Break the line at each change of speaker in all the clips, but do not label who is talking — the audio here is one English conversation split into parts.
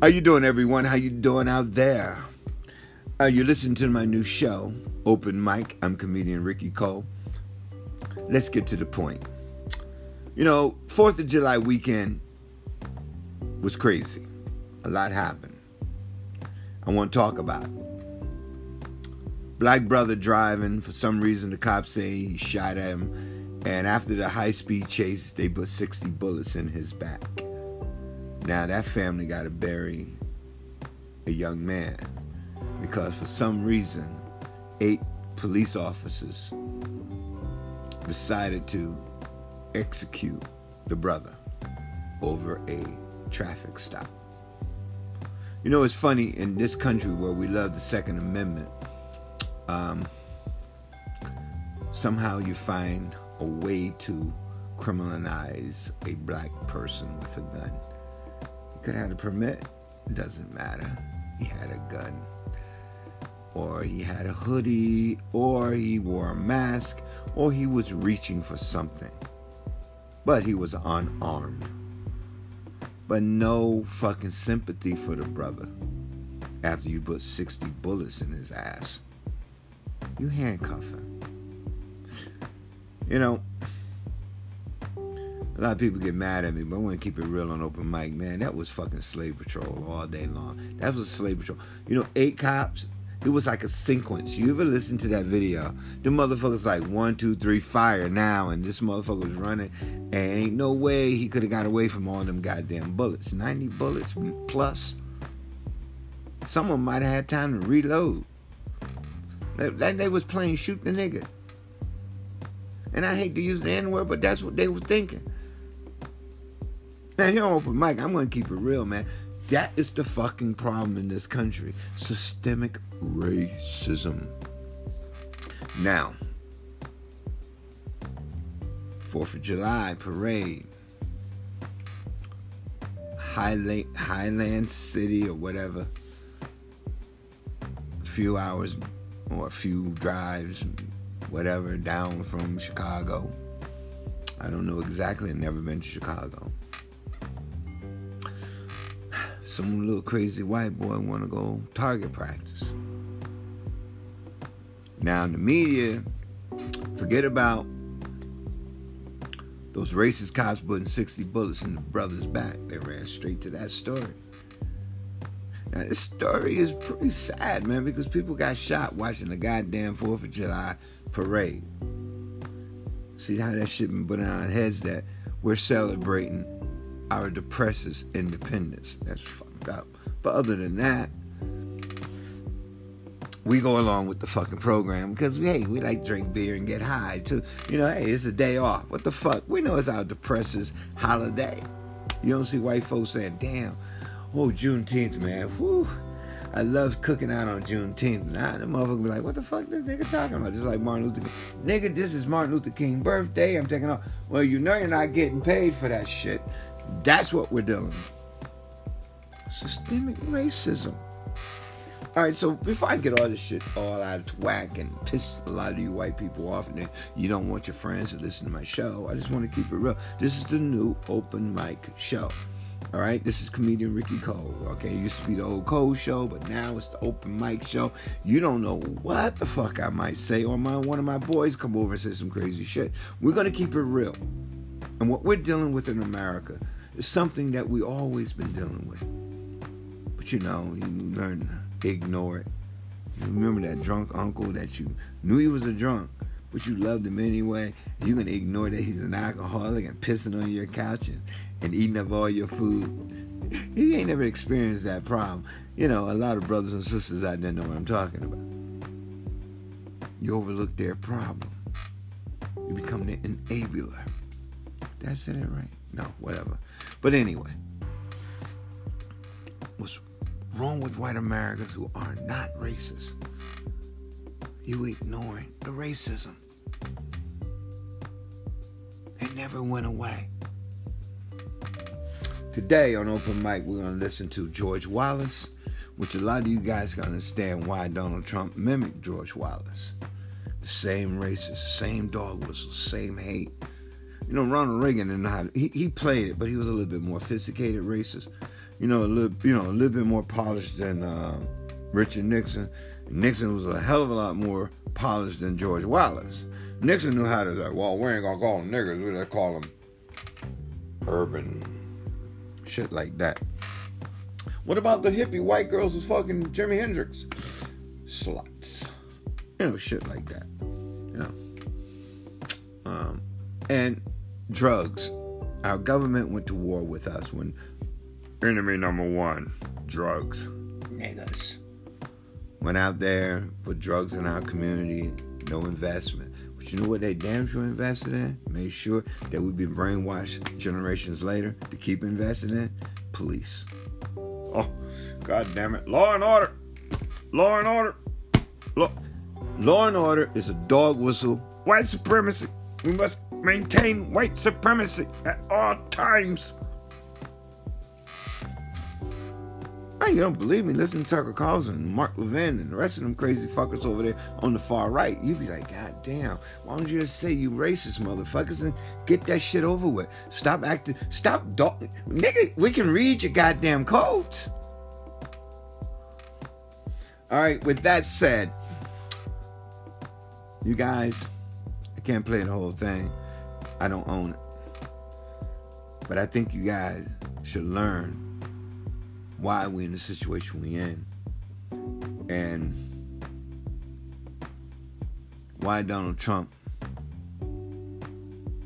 How you doing, everyone? How you doing out there? Uh, you're listening to my new show, Open Mic. I'm comedian Ricky Cole. Let's get to the point. You know, Fourth of July weekend was crazy. A lot happened. I want to talk about. Black brother driving. For some reason, the cops say he shot at him. And after the high speed chase, they put 60 bullets in his back. Now that family got to bury a young man because for some reason, eight police officers decided to execute the brother over a traffic stop. You know, it's funny in this country where we love the Second Amendment, um, somehow you find a way to criminalize a black person with a gun. Could have had a permit, it doesn't matter. He had a gun. Or he had a hoodie, or he wore a mask, or he was reaching for something. But he was unarmed. But no fucking sympathy for the brother after you put 60 bullets in his ass. You handcuff him. You know, a lot of people get mad at me, but I want to keep it real on open mic, man. That was fucking slave patrol all day long. That was slave patrol. You know, eight cops. It was like a sequence. You ever listen to that video? The motherfuckers like one, two, three, fire now, and this motherfucker was running, and ain't no way he could have got away from all them goddamn bullets. Ninety bullets plus. Someone might have had time to reload. That they was playing shoot the nigga. And I hate to use the N word, but that's what they were thinking. Man, on open mic, I'm gonna keep it real, man. That is the fucking problem in this country. Systemic racism. Now, Fourth of July parade. Highland, Highland City or whatever. A few hours or a few drives, whatever, down from Chicago. I don't know exactly. I've never been to Chicago. Some little crazy white boy want to go target practice. Now in the media, forget about those racist cops putting 60 bullets in the brother's back. They ran straight to that story. Now, this story is pretty sad, man, because people got shot watching the goddamn 4th of July parade. See how that shit been put on heads that we're celebrating our depressors' independence. That's up. But other than that, we go along with the fucking program because hey, we like drink beer and get high too. You know, hey, it's a day off. What the fuck? We know it's our depressors' holiday. You don't see white folks saying, "Damn, oh Juneteenth, man, whew." I love cooking out on Juneteenth. Now the motherfucker be like, what the fuck this nigga talking about? Just like Martin Luther King. Nigga, this is Martin Luther King birthday. I'm taking off. Well, you know you're not getting paid for that shit. That's what we're with. Systemic racism. All right, so before I get all this shit all out of whack and piss a lot of you white people off, and you don't want your friends to listen to my show, I just want to keep it real. This is the new open mic show. All right, this is comedian Ricky Cole. Okay, it used to be the old Cole show, but now it's the open mic show. You don't know what the fuck I might say, or my one of my boys come over and say some crazy shit. We're gonna keep it real, and what we're dealing with in America is something that we always been dealing with. You know, you learn to ignore it. You remember that drunk uncle that you knew he was a drunk, but you loved him anyway. You're gonna ignore that he's an alcoholic and pissing on your couch and and eating up all your food. He ain't never experienced that problem. You know, a lot of brothers and sisters out there know what I'm talking about. You overlook their problem. You become the enabler. Did I say that right? No, whatever. But anyway, what's wrong with white Americans who are not racist? You ignoring the racism. It never went away. Today on Open Mic, we're going to listen to George Wallace, which a lot of you guys can understand why Donald Trump mimicked George Wallace. The same racist, same dog whistle, same hate. You know, Ronald Reagan and how he, he played it, but he was a little bit more sophisticated racist. You know, a little, you know, a little bit more polished than uh, Richard Nixon. Nixon was a hell of a lot more polished than George Wallace. Nixon knew how to say, well, we ain't gonna call them niggers, we just call them urban shit like that. What about the hippie white girls who's fucking Jimi Hendrix? Sluts. You know, shit like that. You know. Um, and drugs. Our government went to war with us when enemy number one, drugs. Niggas. Went out there, put drugs in our community, no investment. But you know what they damn sure invested in? Made sure that we've been brainwashed generations later to keep investing in? Police. Oh, god damn it. Law and order. Law and order. Law, Law and order is a dog whistle. White supremacy. We must maintain white supremacy at all times. Hey, you don't believe me? Listen to Tucker Carlson, and Mark Levin, and the rest of them crazy fuckers over there on the far right. You'd be like, God damn, why don't you just say you racist motherfuckers and get that shit over with? Stop acting, stop, dog, nigga. We can read your goddamn codes. All right, with that said, you guys, I can't play the whole thing. I don't own it. But I think you guys should learn why we in the situation we're in and why Donald Trump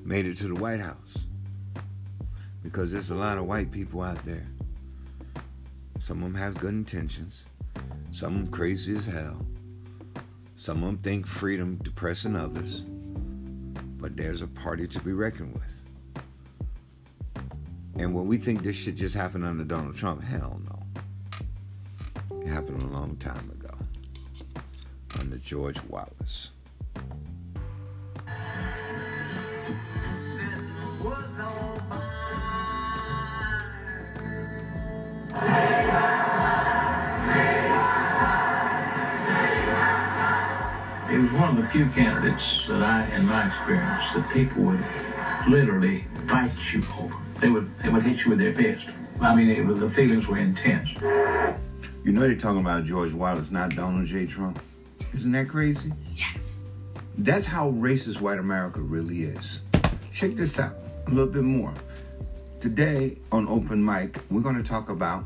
made it to the White House. Because there's a lot of white people out there. Some of them have good intentions. Some of them crazy as hell. Some of them think freedom depressing others. But there's a party to be reckoned with. And when we think this shit just happened under Donald Trump, hell no. It happened a long time ago under George Wallace.
He was one of the few candidates that I, in my experience, that people would literally fight you over. They would they would hit you with their fist. I mean, it was, the feelings were intense.
You know they're talking about George Wallace, not Donald J. Trump. Isn't that crazy?
Yes.
That's how racist white America really is. Check this out a little bit more. Today on Open Mic, we're going to talk about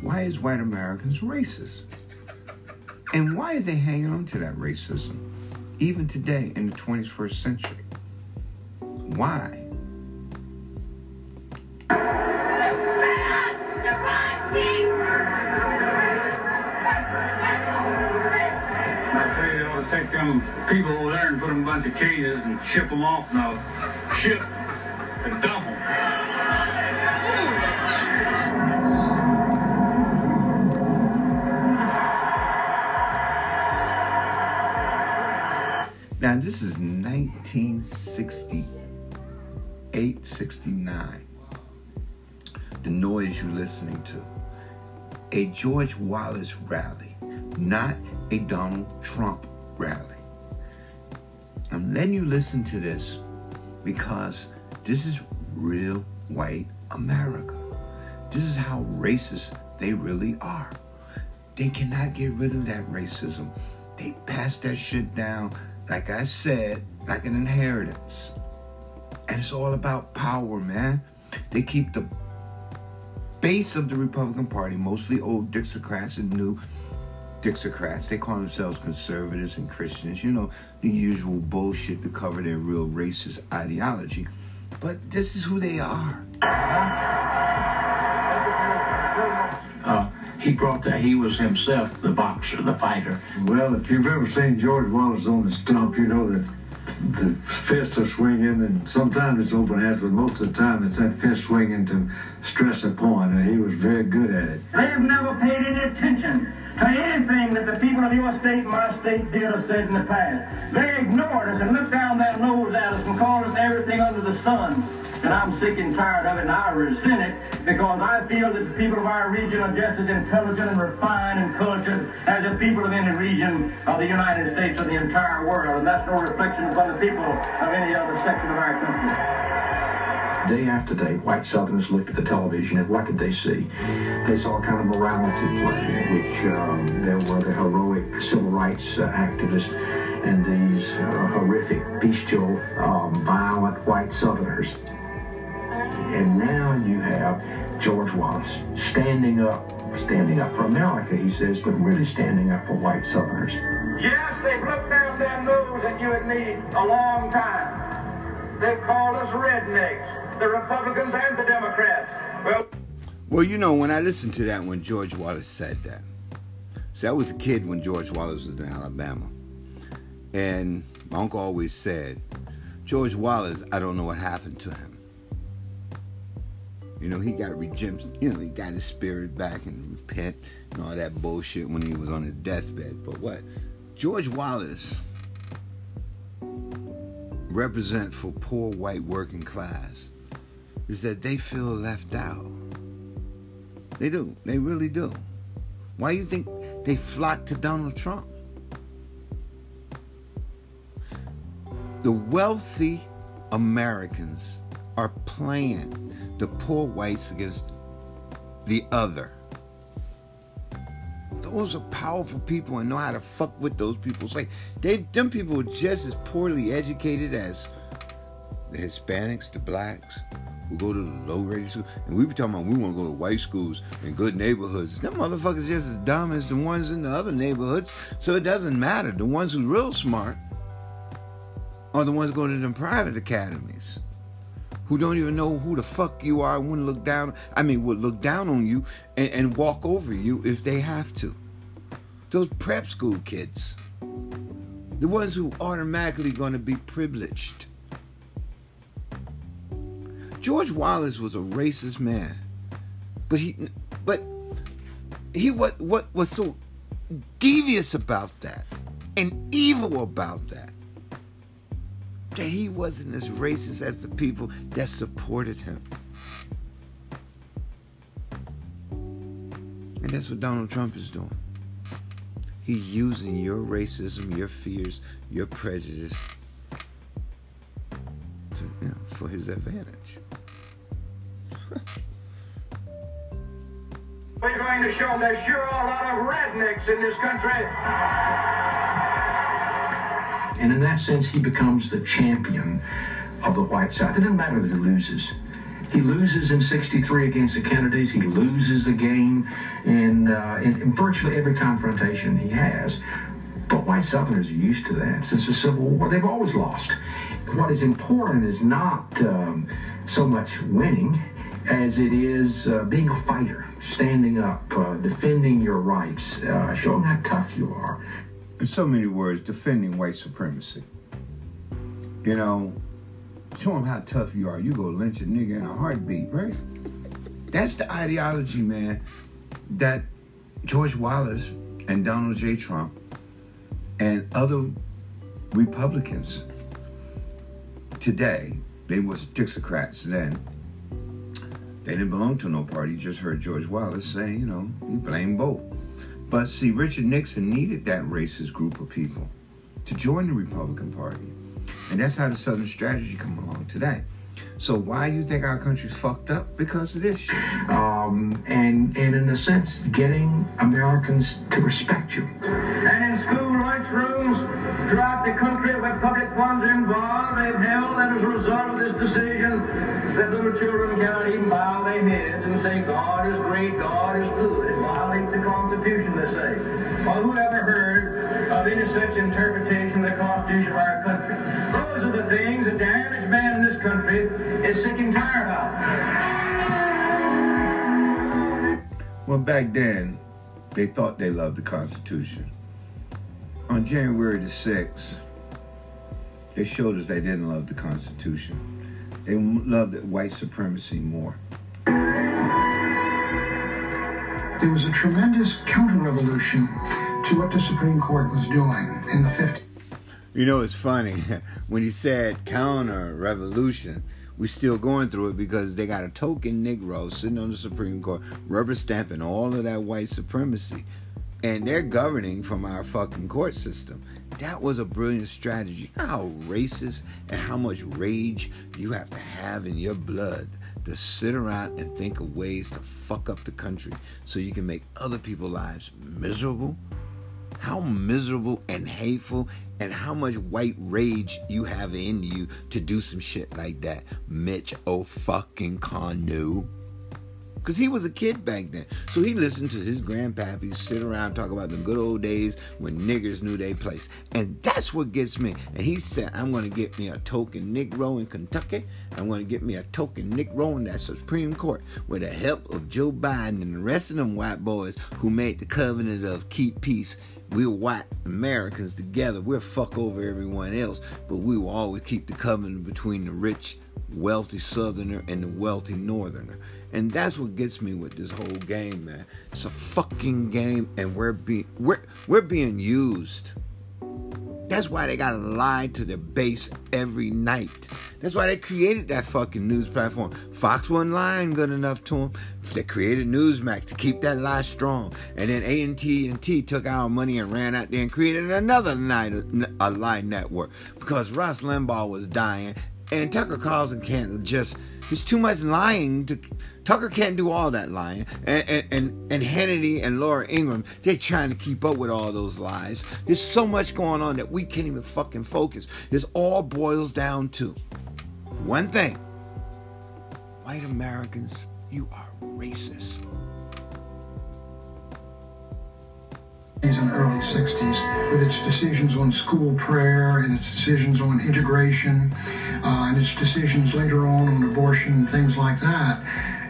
why is white Americans racist? And why is they hanging on to that racism? Even today in the 21st century. Why?
Take them people over there and put them a bunch of cages and ship them off a ship and dump them.
Now, this is 1968, 69. The noise you're listening to. A George Wallace rally, not a Donald Trump rally. And then you listen to this because this is real white America. This is how racist they really are. They cannot get rid of that racism. They pass that shit down, like I said, like an inheritance. And it's all about power, man. They keep the base of the Republican Party, mostly old Dixiecrats and new Dixiecrats. They call themselves conservatives and Christians, you know, the usual bullshit to cover their real racist ideology. But this is who they are.
Uh, he brought that. He was himself the boxer, the fighter.
Well, if you've ever seen George Wallace on the stump, you know that the fists are swinging, and sometimes it's open hands, but most of the time it's that fist swinging to stress a point, and he was very good at it.
They've never paid any attention to anything that the people of your state my state did or said in the past. They ignored us and looked down their nose at us and called us everything under the sun. And I'm sick and tired of it, and I resent it because I feel that the people of our region are just as intelligent and refined and cultured as the people of any region of the United States or the entire world. And that's no reflection upon the people of any other section of our country.
Day after day, white Southerners looked at the television and what did they see? They saw a kind of morality play, in which um, there were the heroic civil rights uh, activists and these uh, horrific, bestial, um, violent white Southerners. And now you have George Wallace standing up, standing up for America, he says, but really standing up for white Southerners.
Yes, they've looked down their nose at you and me a long time. They've called us rednecks, the Republicans and the Democrats. Well,
Well, you know, when I listened to that when George Wallace said that, see, I was a kid when George Wallace was in Alabama. And my uncle always said, George Wallace, I don't know what happened to him. You know, he got redemption, you know, he got his spirit back and repent and all that bullshit when he was on his deathbed. But what? George Wallace represent for poor white working class is that they feel left out. They do. They really do. Why do you think they flock to Donald Trump? The wealthy Americans are playing the poor whites against the other. Those are powerful people and know how to fuck with those people. Say they them people are just as poorly educated as the Hispanics, the blacks, who go to the low rated schools. And we be talking about we want to go to white schools in good neighborhoods. Them motherfuckers just as dumb as the ones in the other neighborhoods. So it doesn't matter. The ones who real smart are the ones going to them private academies. Who don't even know who the fuck you are and wouldn't look down I mean would look down on you and, and walk over you if they have to. Those prep school kids. The ones who automatically gonna be privileged. George Wallace was a racist man, but he, but he what what was so devious about that and evil about that that he wasn't as racist as the people that supported him. And that's what Donald Trump is doing. He's using your racism, your fears, your prejudice for his advantage.
we're going to show them there's sure a lot of rednecks in this country.
And in that sense, he becomes the champion of the white South. It doesn't matter that he loses. He loses in 63 against the Kennedys. He loses again in, uh, in, in virtually every confrontation he has. But white Southerners are used to that. Since the Civil War, they've always lost. What is important is not um, so much winning as it is uh, being a fighter, standing up, uh, defending your rights, uh, showing how tough you are.
in so many words, defending white supremacy. You know, show them how tough you are. You go lynch a nigga in a heartbeat, right? That's the ideology, man, that George Wallace and Donald J. Trump and other Republicans today, they was Dixiecrats then. They didn't belong to no party. You just heard George Wallace say, you know, he blamed both. But see, Richard Nixon needed that racist group of people to join the Republican Party. And that's how the Southern strategy come along today. So why do you think our country's fucked up? Because of this shit.
um, and and in a sense, getting Americans to respect you.
Little children cannot even bow their heads and say, God is great, God is good. It violates the Constitution, they say. Well, who ever heard of any such interpretation of the Constitution of our country? Those are the things that the average man in this country is sick and tired of.
Well, back then, they thought they loved the Constitution. On January the 6th, they showed us they didn't love the Constitution. They loved white supremacy more.
There was a tremendous counter-revolution to what the Supreme Court was doing in the 50s.
You know, it's funny when he said counter revolution. We're still going through it because they got a token Negro sitting on the Supreme Court, rubber stamping all of that white supremacy. and they're governing from our fucking court system. That was a brilliant strategy. You know how racist and how much rage you have to have in your blood to sit around and think of ways to fuck up the country so you can make other people's lives miserable? How miserable and hateful and how much white rage you have in you to do some shit like that, Mitch O fucking Conu. Because he was a kid back then. So he listened to his grandpappy sit around talk about the good old days when niggers knew their place. And that's what gets me. And he said, I'm going to get me a token Negro in Kentucky. I'm going to get me a token Negro in that Supreme Court with the help of Joe Biden and the rest of them white boys who made the covenant of keep peace we're white Americans together. We'll fuck over everyone else, but we will always keep the covenant between the rich, wealthy Southerner and the wealthy Northerner. And that's what gets me with this whole game, man. It's a fucking game, and we're being we're we're being used. That's why they gotta lie to their base every night. That's why they created that fucking news platform. Fox wasn't lying good enough to them. They created Newsmax to keep that lie strong. And then AT&T and T took our money and ran out there and created another lie, a lie network because Rush Limbaugh was dying and Tucker Carlson can't just. There's too much lying to. Tucker can't do all that lying, and and and, and Hannity and Laura Ingraham, they're trying to keep up with all those lies. There's so much going on that we can't even fucking focus. This all boils down to one thing: white Americans, you are racist.
And early 60s with its decisions on school prayer and its decisions on integration uh, and its decisions later on on abortion and things like that.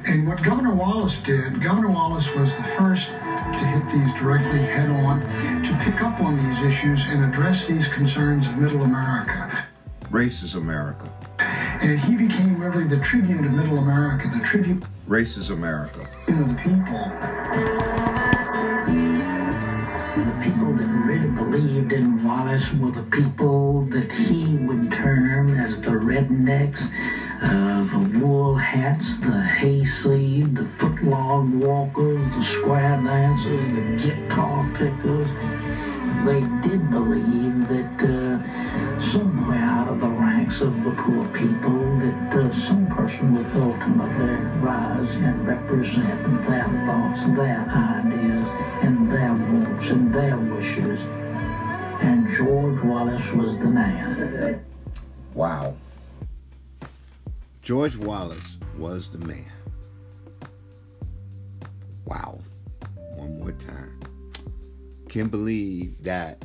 And what Governor Wallace did, Governor Wallace was the first to hit these directly head on, to pick up on these issues and address these concerns of middle America.
Racist America.
And he became really the tribune of middle America, the tribune
Racist America.
of the people.
The people that really believed in Wallace were the people that he would term as the rednecks, uh, the wool hats, the hayseed, the footlog walkers, the square dancers, the guitar pickers. They did believe that uh, somewhere out of the ranks of the poor people that uh, some person would ultimately rise and represent their thoughts, their ideas, and their wants and their wishes. And George Wallace was the man.
Wow. George Wallace was the man. Wow. One more time. Can't believe that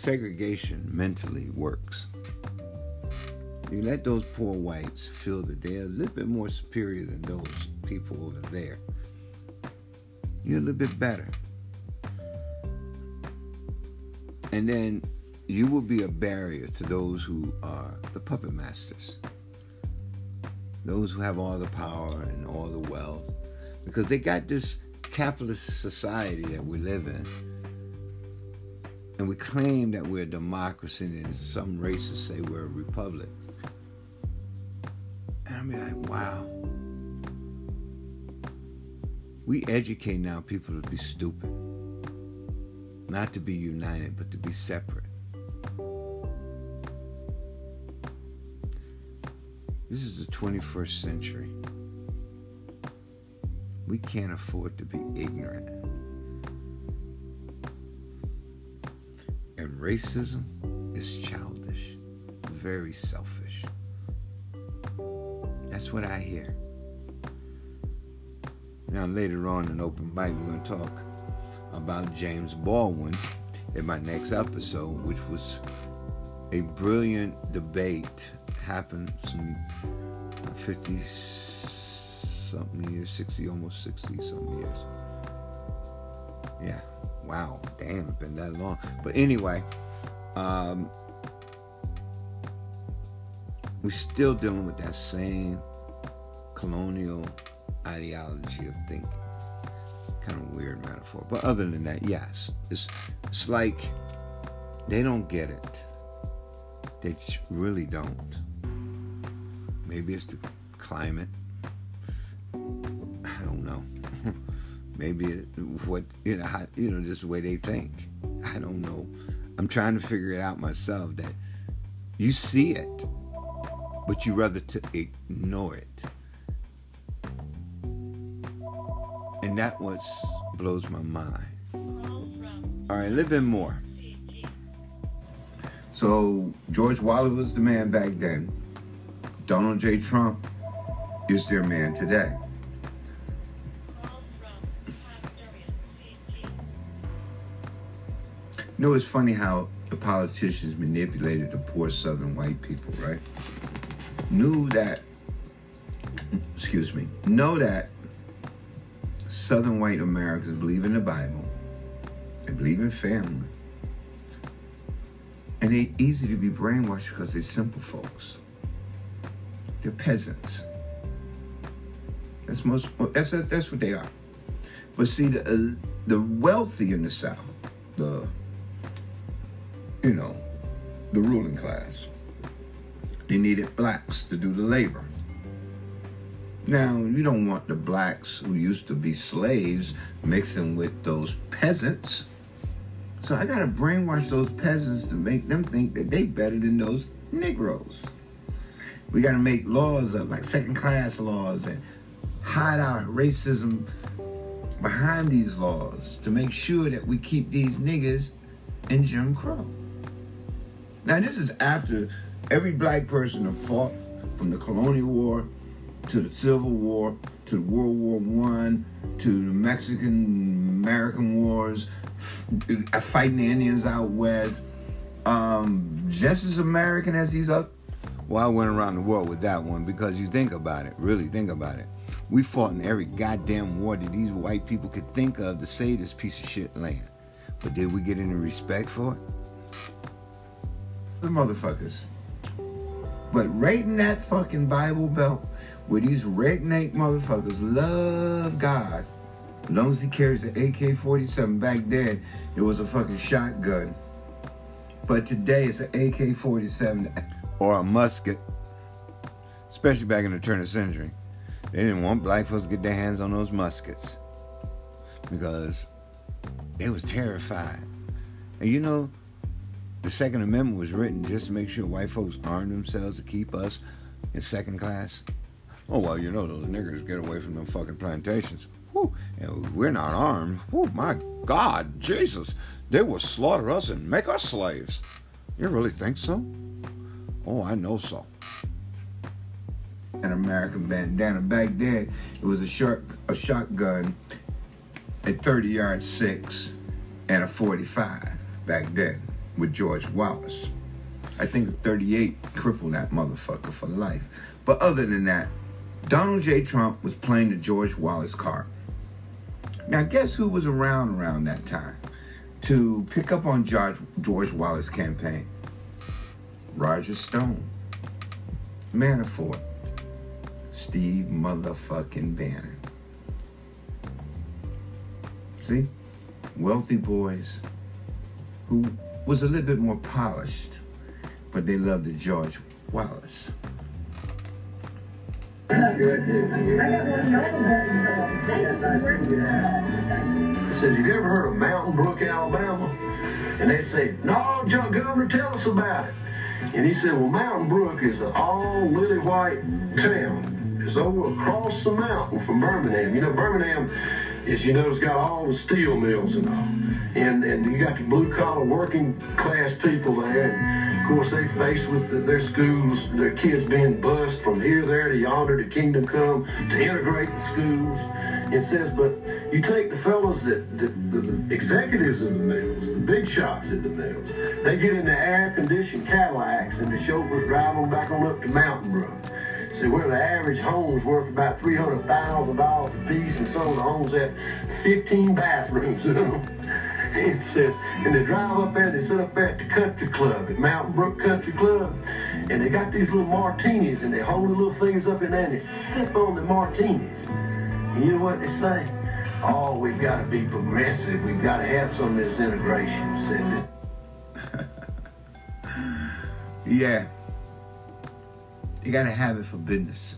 segregation mentally works. You let those poor whites feel that they're a little bit more superior than those people over there. You're a little bit better. And then you will be a barrier to those who are the puppet masters. Those who have all the power and all the wealth. Because they got this capitalist society that we live in. And we claim that we're a democracy, and some racists say we're a republic. And I'm like, wow. We educate now people to be stupid. Not to be united, but to be separate. This is the 21st century. We can't afford to be ignorant. Racism is childish, very selfish. That's what I hear. Now, later on in Open Mic, we're going to talk about James Baldwin in my next episode, which was a brilliant debate. Happened some 50 something years, 60, almost 60 something years. Yeah. Wow. Damn, it's been that long. But anyway, um, we're still dealing with that same colonial ideology of thinking. Kind of weird metaphor. But other than that, yes. It's it's like they don't get it. They really don't. Maybe it's the climate. Maybe what you know, how, you know, just the way they think. I don't know. I'm trying to figure it out myself. That you see it, but you rather to ignore it, and that what blows my mind. All right, a little bit more. So George Wallace was the man back then. Donald J. Trump is their man today. You know, it's funny how the politicians manipulated the poor southern white people, right? Knew that, excuse me, know that southern white Americans believe in the Bible, they believe in family, and they're easy to be brainwashed because they're simple folks. They're peasants. That's most. That's that's what they are. But see, the uh, the wealthy in the South, the you know, the ruling class, they needed blacks to do the labor. Now, you don't want the blacks who used to be slaves mixing with those peasants. So I gotta brainwash those peasants to make them think that they better than those Negroes. We gotta make laws up, like second class laws, and hide our racism behind these laws to make sure that we keep these niggas in Jim Crow. Now, this is after every black person have fought from the colonial war to the Civil War to the World War One to the Mexican American wars, f- fighting the Indians out west. Um, just as American as these other. Well, I went around the world with that one because you think about it, really think about it. We fought in every goddamn war that these white people could think of to save this piece of shit land. But did we get any respect for it? The motherfuckers. But right in that fucking Bible Belt, where these redneck motherfuckers love God, as long as he carries an AK-47, back then it was a fucking shotgun. But today it's an AK-47 or a musket, especially back in the turn of the century. They didn't want black folks to get their hands on those muskets because they was terrified. And you know, the Second Amendment was written just to make sure white folks armed themselves to keep us in second class. Oh well, you know those niggers get away from them fucking plantations. Whew, and we're not armed. Whew, my God, Jesus, they will slaughter us and make us slaves. You really think so? Oh, I know so. An American bandana back then, it was a short a shotgun, a 30 aught six, and a 45 back then with George Wallace. I think a 38 crippled that motherfucker for life. But other than that, Donald J. Trump was playing the George Wallace card. Now, guess who was around around that time to pick up on George, George Wallace campaign? Roger Stone, Manafort, Steve motherfucking Bannon. See? Wealthy boys who was a little bit more polished, but they loved the George Wallace.
Says, you ever heard of Mountain Brook, Alabama? And they say, no, John Governor, tell us about it. And he said, well, Mountain Brook is an all lily white town. It's over across the mountain from Birmingham. You know, Birmingham is, you know, it's got all the steel mills and all. And, and you got the blue collar working class people there. And of course, they faced with the, their schools, their kids being bused from here, there, to yonder, to Kingdom Come, to integrate the schools. It says, but you take the fellows that, that the, the executives of the mills, the big shots at the mills, they get in the air-conditioned Cadillacs and the chauffeurs drive them back on up to Mountain Brook. Where the average home's worth about $300,000 a piece, and some of the homes have 15 bathrooms in them. It says, and they drive up there, they sit up there at the country club, at Mountain Brook Country Club, and they got these little martinis, and they hold the little things up in there, and they sip on the martinis. And you know what they say? Oh, we've got to be progressive. We've got to have some of this integration, says it.
Yeah. You gotta have it for business.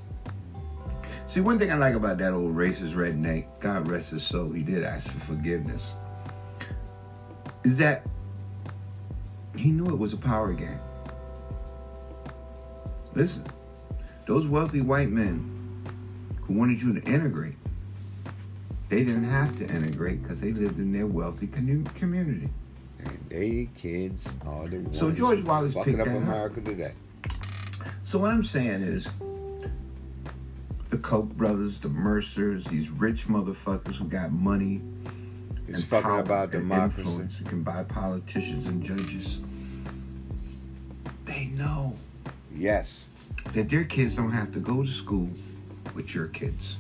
See, one thing I like about that old racist redneck, God rest his soul, he did ask for forgiveness, is that he knew it was a power game. Listen, those wealthy white men who wanted you to integrate, they didn't have to integrate because they lived in their wealthy community.
And they kids are the ones
So George Wallace
fucking
picked
up
that up.
America today.
So what I'm saying is, the Koch brothers, the Mercers, these rich motherfuckers who got money
It's
and
fucking
power
about
and
democracy.
influence, You can buy politicians and judges. They know
Yes.
that their kids don't have to go to school with your kids.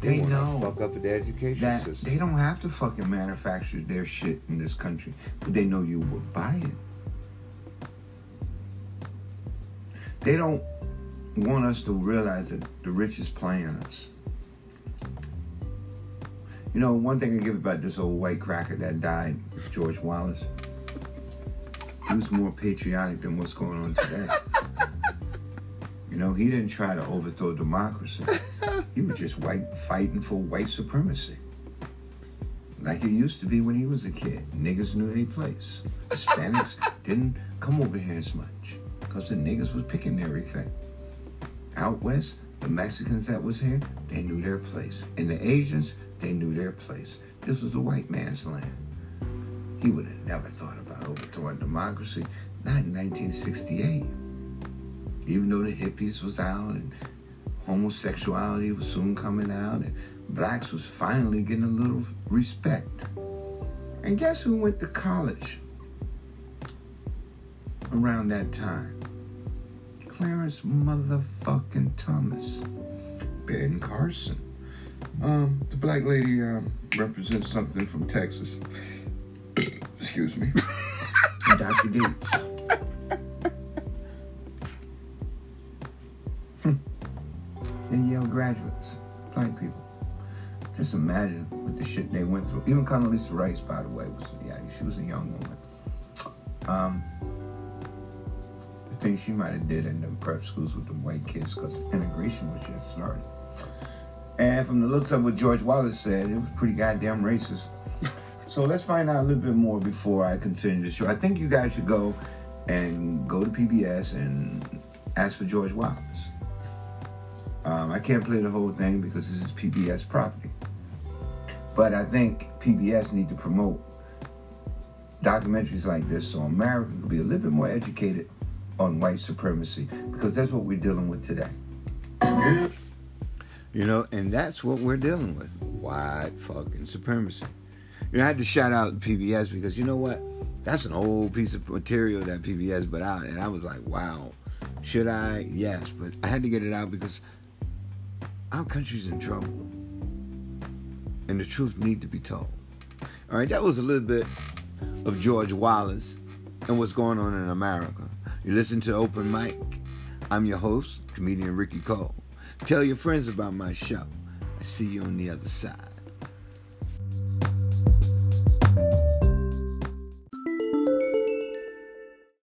They,
They know
fuck up the education
that
system.
they don't have to fucking manufacture their shit in this country, but they know you will buy it. They don't want us to realize that the rich is playing us. You know, one thing I give about this old white cracker that died, George Wallace. He was more patriotic than what's going on today. You know, he didn't try to overthrow democracy. He was just white fighting for white supremacy. Like it used to be when he was a kid. Niggas knew their place. Hispanics didn't come over here as much because the niggas was picking everything. Out west, the Mexicans that was here, they knew their place. And the Asians, they knew their place. This was a white man's land. He would have never thought about overthrowing democracy, not in 1968. Even though the hippies was out and homosexuality was soon coming out and blacks was finally getting a little respect. And guess who went to college around that time? Clarence motherfucking Thomas. Ben Carson. Um, the black lady um, represents something from Texas. Excuse me. And Dr. Gates. They're Yale graduates, black people. Just imagine what the shit they went through. Even Condoleezza Rice, by the way, was yeah, she was a young woman. Um, the things she might have did in them prep schools with the white kids, because integration was just started. And from the looks of what George Wallace said, it was pretty goddamn racist. So let's find out a little bit more before I continue the show. I think you guys should go and go to PBS and ask for George Wallace. Um, I can't play the whole thing because this is PBS property. But I think PBS need to promote documentaries like this so America can be a little bit more educated on white supremacy because that's what we're dealing with today. You know, and that's what we're dealing with. White fucking supremacy. You know, I had to shout out PBS because you know what? That's an old piece of material that PBS put out, and I was like, wow, should I? Yes, but I had to get it out because our country's in trouble, and the truth need to be told. All right, that was a little bit of George Wallace and what's going on in America. You listen to Open Mic. I'm your host, comedian Ricky Cole. Tell your friends about my show. I see you on the other side.